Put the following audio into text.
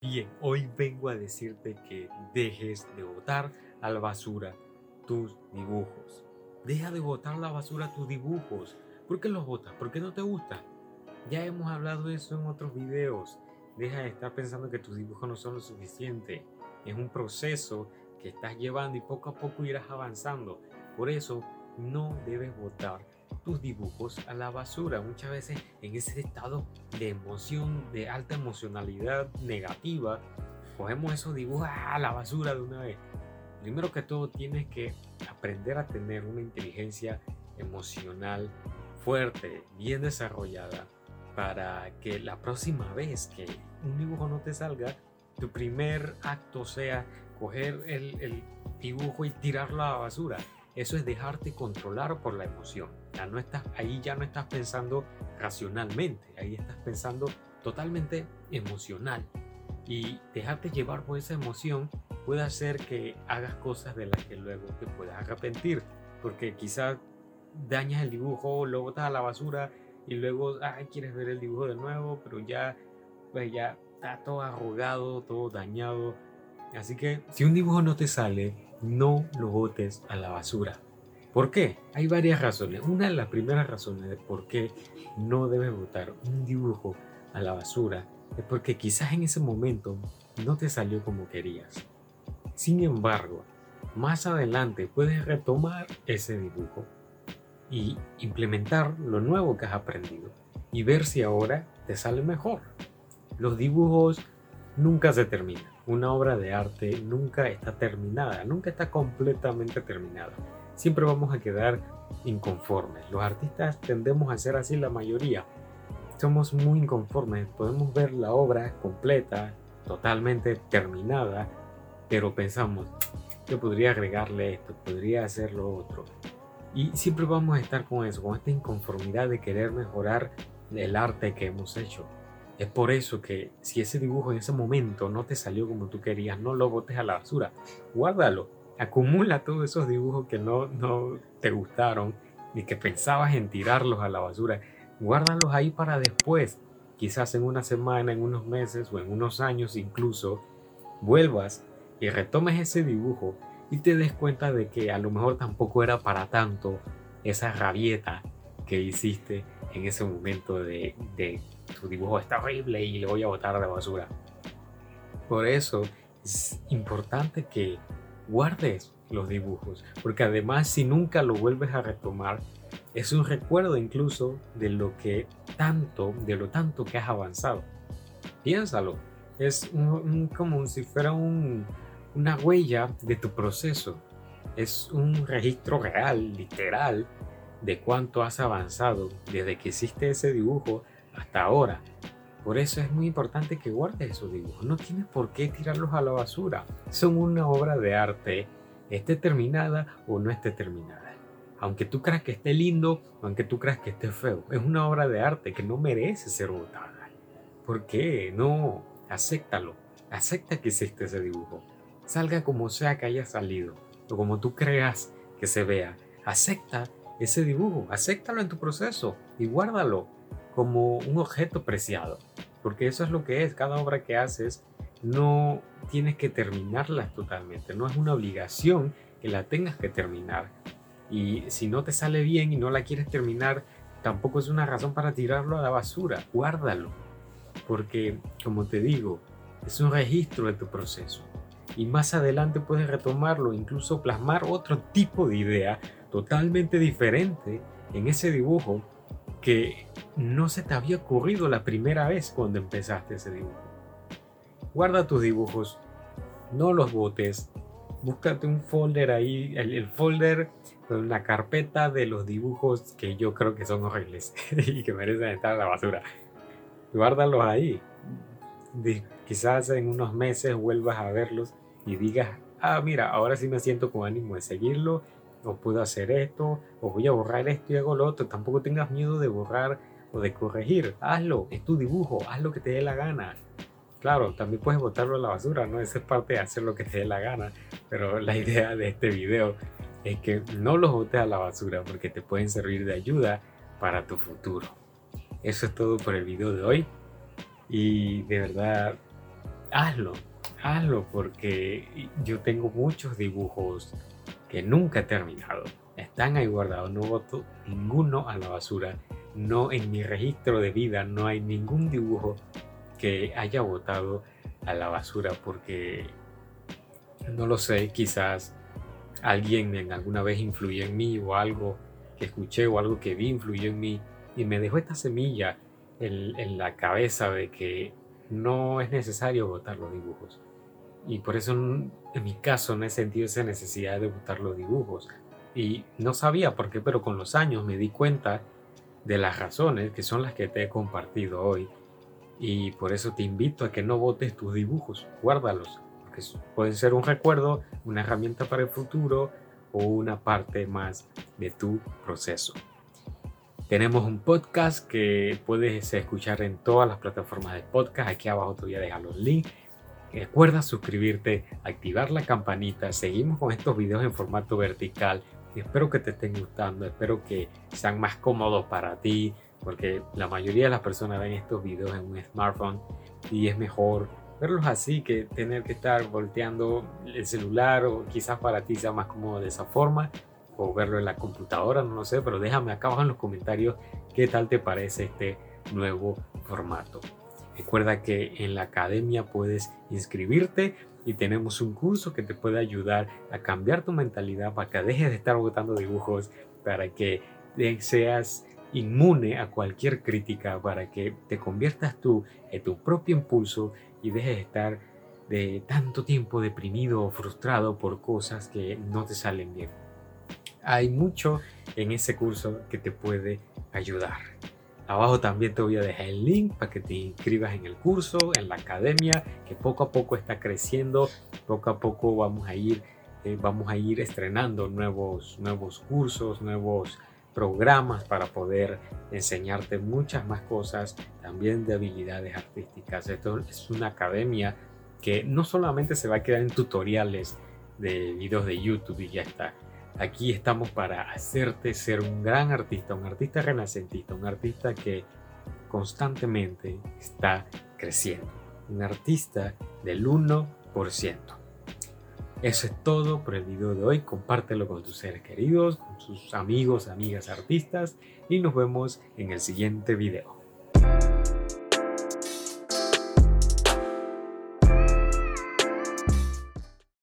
Bien, hoy vengo a decirte que dejes de botar a la basura tus dibujos. Deja de botar la basura tus dibujos. ¿Por qué los botas? ¿Por qué no te gustan? Ya hemos hablado de eso en otros videos. Deja de estar pensando que tus dibujos no son lo suficiente. Es un proceso que estás llevando y poco a poco irás avanzando. Por eso no debes botar tus dibujos a la basura. Muchas veces en ese estado de emoción, de alta emocionalidad negativa, cogemos esos dibujos a la basura de una vez. Primero que todo tienes que aprender a tener una inteligencia emocional fuerte, bien desarrollada, para que la próxima vez que un dibujo no te salga, tu primer acto sea coger el, el dibujo y tirarlo a la basura eso es dejarte controlar por la emoción. Ya no estás, ahí ya no estás pensando racionalmente, ahí estás pensando totalmente emocional. Y dejarte llevar por esa emoción puede hacer que hagas cosas de las que luego te puedas arrepentir. Porque quizás dañas el dibujo, lo botas a la basura y luego ay, quieres ver el dibujo de nuevo, pero ya, pues ya está todo arrugado, todo dañado. Así que si un dibujo no te sale, no lo botes a la basura. ¿Por qué? Hay varias razones. Una de las primeras razones de por qué no debes botar un dibujo a la basura es porque quizás en ese momento no te salió como querías. Sin embargo, más adelante puedes retomar ese dibujo y implementar lo nuevo que has aprendido y ver si ahora te sale mejor. Los dibujos nunca se terminan una obra de arte nunca está terminada, nunca está completamente terminada. Siempre vamos a quedar inconformes. Los artistas tendemos a ser así la mayoría. Somos muy inconformes. Podemos ver la obra completa, totalmente terminada, pero pensamos, yo podría agregarle esto, podría hacer lo otro. Y siempre vamos a estar con eso, con esta inconformidad de querer mejorar el arte que hemos hecho. Es por eso que si ese dibujo en ese momento no te salió como tú querías, no lo botes a la basura. Guárdalo. Acumula todos esos dibujos que no, no te gustaron y que pensabas en tirarlos a la basura. Guárdalos ahí para después. Quizás en una semana, en unos meses o en unos años incluso, vuelvas y retomes ese dibujo y te des cuenta de que a lo mejor tampoco era para tanto esa rabieta que hiciste en ese momento de, de tu dibujo está horrible y le voy a botar a la basura. Por eso es importante que guardes los dibujos, porque además si nunca lo vuelves a retomar, es un recuerdo incluso de lo que tanto, de lo tanto que has avanzado. Piénsalo, es como si fuera una huella de tu proceso, es un registro real, literal, de cuánto has avanzado desde que hiciste ese dibujo hasta ahora. Por eso es muy importante que guardes esos dibujos. No tienes por qué tirarlos a la basura. Son una obra de arte, esté terminada o no esté terminada. Aunque tú creas que esté lindo, aunque tú creas que esté feo, es una obra de arte que no merece ser botada. ¿Por qué? No, acéptalo. Acepta que existe ese dibujo. Salga como sea que haya salido, o como tú creas que se vea. Acepta ese dibujo, acéptalo en tu proceso y guárdalo como un objeto preciado, porque eso es lo que es, cada obra que haces no tienes que terminarla totalmente, no es una obligación que la tengas que terminar. Y si no te sale bien y no la quieres terminar, tampoco es una razón para tirarlo a la basura, guárdalo, porque como te digo, es un registro de tu proceso. Y más adelante puedes retomarlo, incluso plasmar otro tipo de idea totalmente diferente en ese dibujo que no se te había ocurrido la primera vez cuando empezaste ese dibujo. Guarda tus dibujos, no los botes, búscate un folder ahí, el, folder con la carpeta de los dibujos que yo creo que son horribles y que merecen estar en la basura. Guárdalos ahí. quizás en unos meses vuelvas a verlos y digas, ah, mira, ahora sí me siento con ánimo de seguirlo o puedo hacer esto, o voy a borrar esto y hago lo otro. Tampoco tengas miedo de borrar o de corregir. Hazlo, es tu dibujo, haz lo que te dé la gana. Claro, también puedes botarlo a la basura, ¿no? Esa es parte de hacer lo que te dé la gana. Pero la idea de este video es que no los botes a la basura porque te pueden servir de ayuda para tu futuro. Eso es todo por el video de hoy. Y de verdad hazlo, hazlo porque yo tengo muchos dibujos que nunca he terminado. Están ahí guardados, no voto ninguno a la basura. No en mi registro de vida no hay ningún dibujo que haya votado a la basura porque no lo sé, quizás alguien en alguna vez influyó en mí o algo que escuché o algo que vi influyó en mí y me dejó esta semilla en, en la cabeza de que no es necesario votar los dibujos. Y por eso en mi caso no he sentido esa necesidad de votar los dibujos. Y no sabía por qué, pero con los años me di cuenta de las razones que son las que te he compartido hoy. Y por eso te invito a que no votes tus dibujos, guárdalos, porque pueden ser un recuerdo, una herramienta para el futuro o una parte más de tu proceso. Tenemos un podcast que puedes escuchar en todas las plataformas de podcast. Aquí abajo te voy a dejar los links Recuerda suscribirte, activar la campanita. Seguimos con estos videos en formato vertical. Espero que te estén gustando, espero que sean más cómodos para ti, porque la mayoría de las personas ven estos videos en un smartphone y es mejor verlos así que tener que estar volteando el celular o quizás para ti sea más cómodo de esa forma o verlo en la computadora, no lo sé, pero déjame acá abajo en los comentarios qué tal te parece este nuevo formato. Recuerda que en la academia puedes inscribirte y tenemos un curso que te puede ayudar a cambiar tu mentalidad para que dejes de estar botando dibujos, para que seas inmune a cualquier crítica, para que te conviertas tú en tu propio impulso y dejes de estar de tanto tiempo deprimido o frustrado por cosas que no te salen bien. Hay mucho en ese curso que te puede ayudar. Abajo también te voy a dejar el link para que te inscribas en el curso, en la academia, que poco a poco está creciendo. Poco a poco vamos a ir, eh, vamos a ir estrenando nuevos, nuevos cursos, nuevos programas para poder enseñarte muchas más cosas, también de habilidades artísticas. Esto es una academia que no solamente se va a quedar en tutoriales de videos de YouTube y ya está, Aquí estamos para hacerte ser un gran artista, un artista renacentista, un artista que constantemente está creciendo, un artista del 1%. Eso es todo por el video de hoy. Compártelo con tus seres queridos, con sus amigos, amigas artistas y nos vemos en el siguiente video.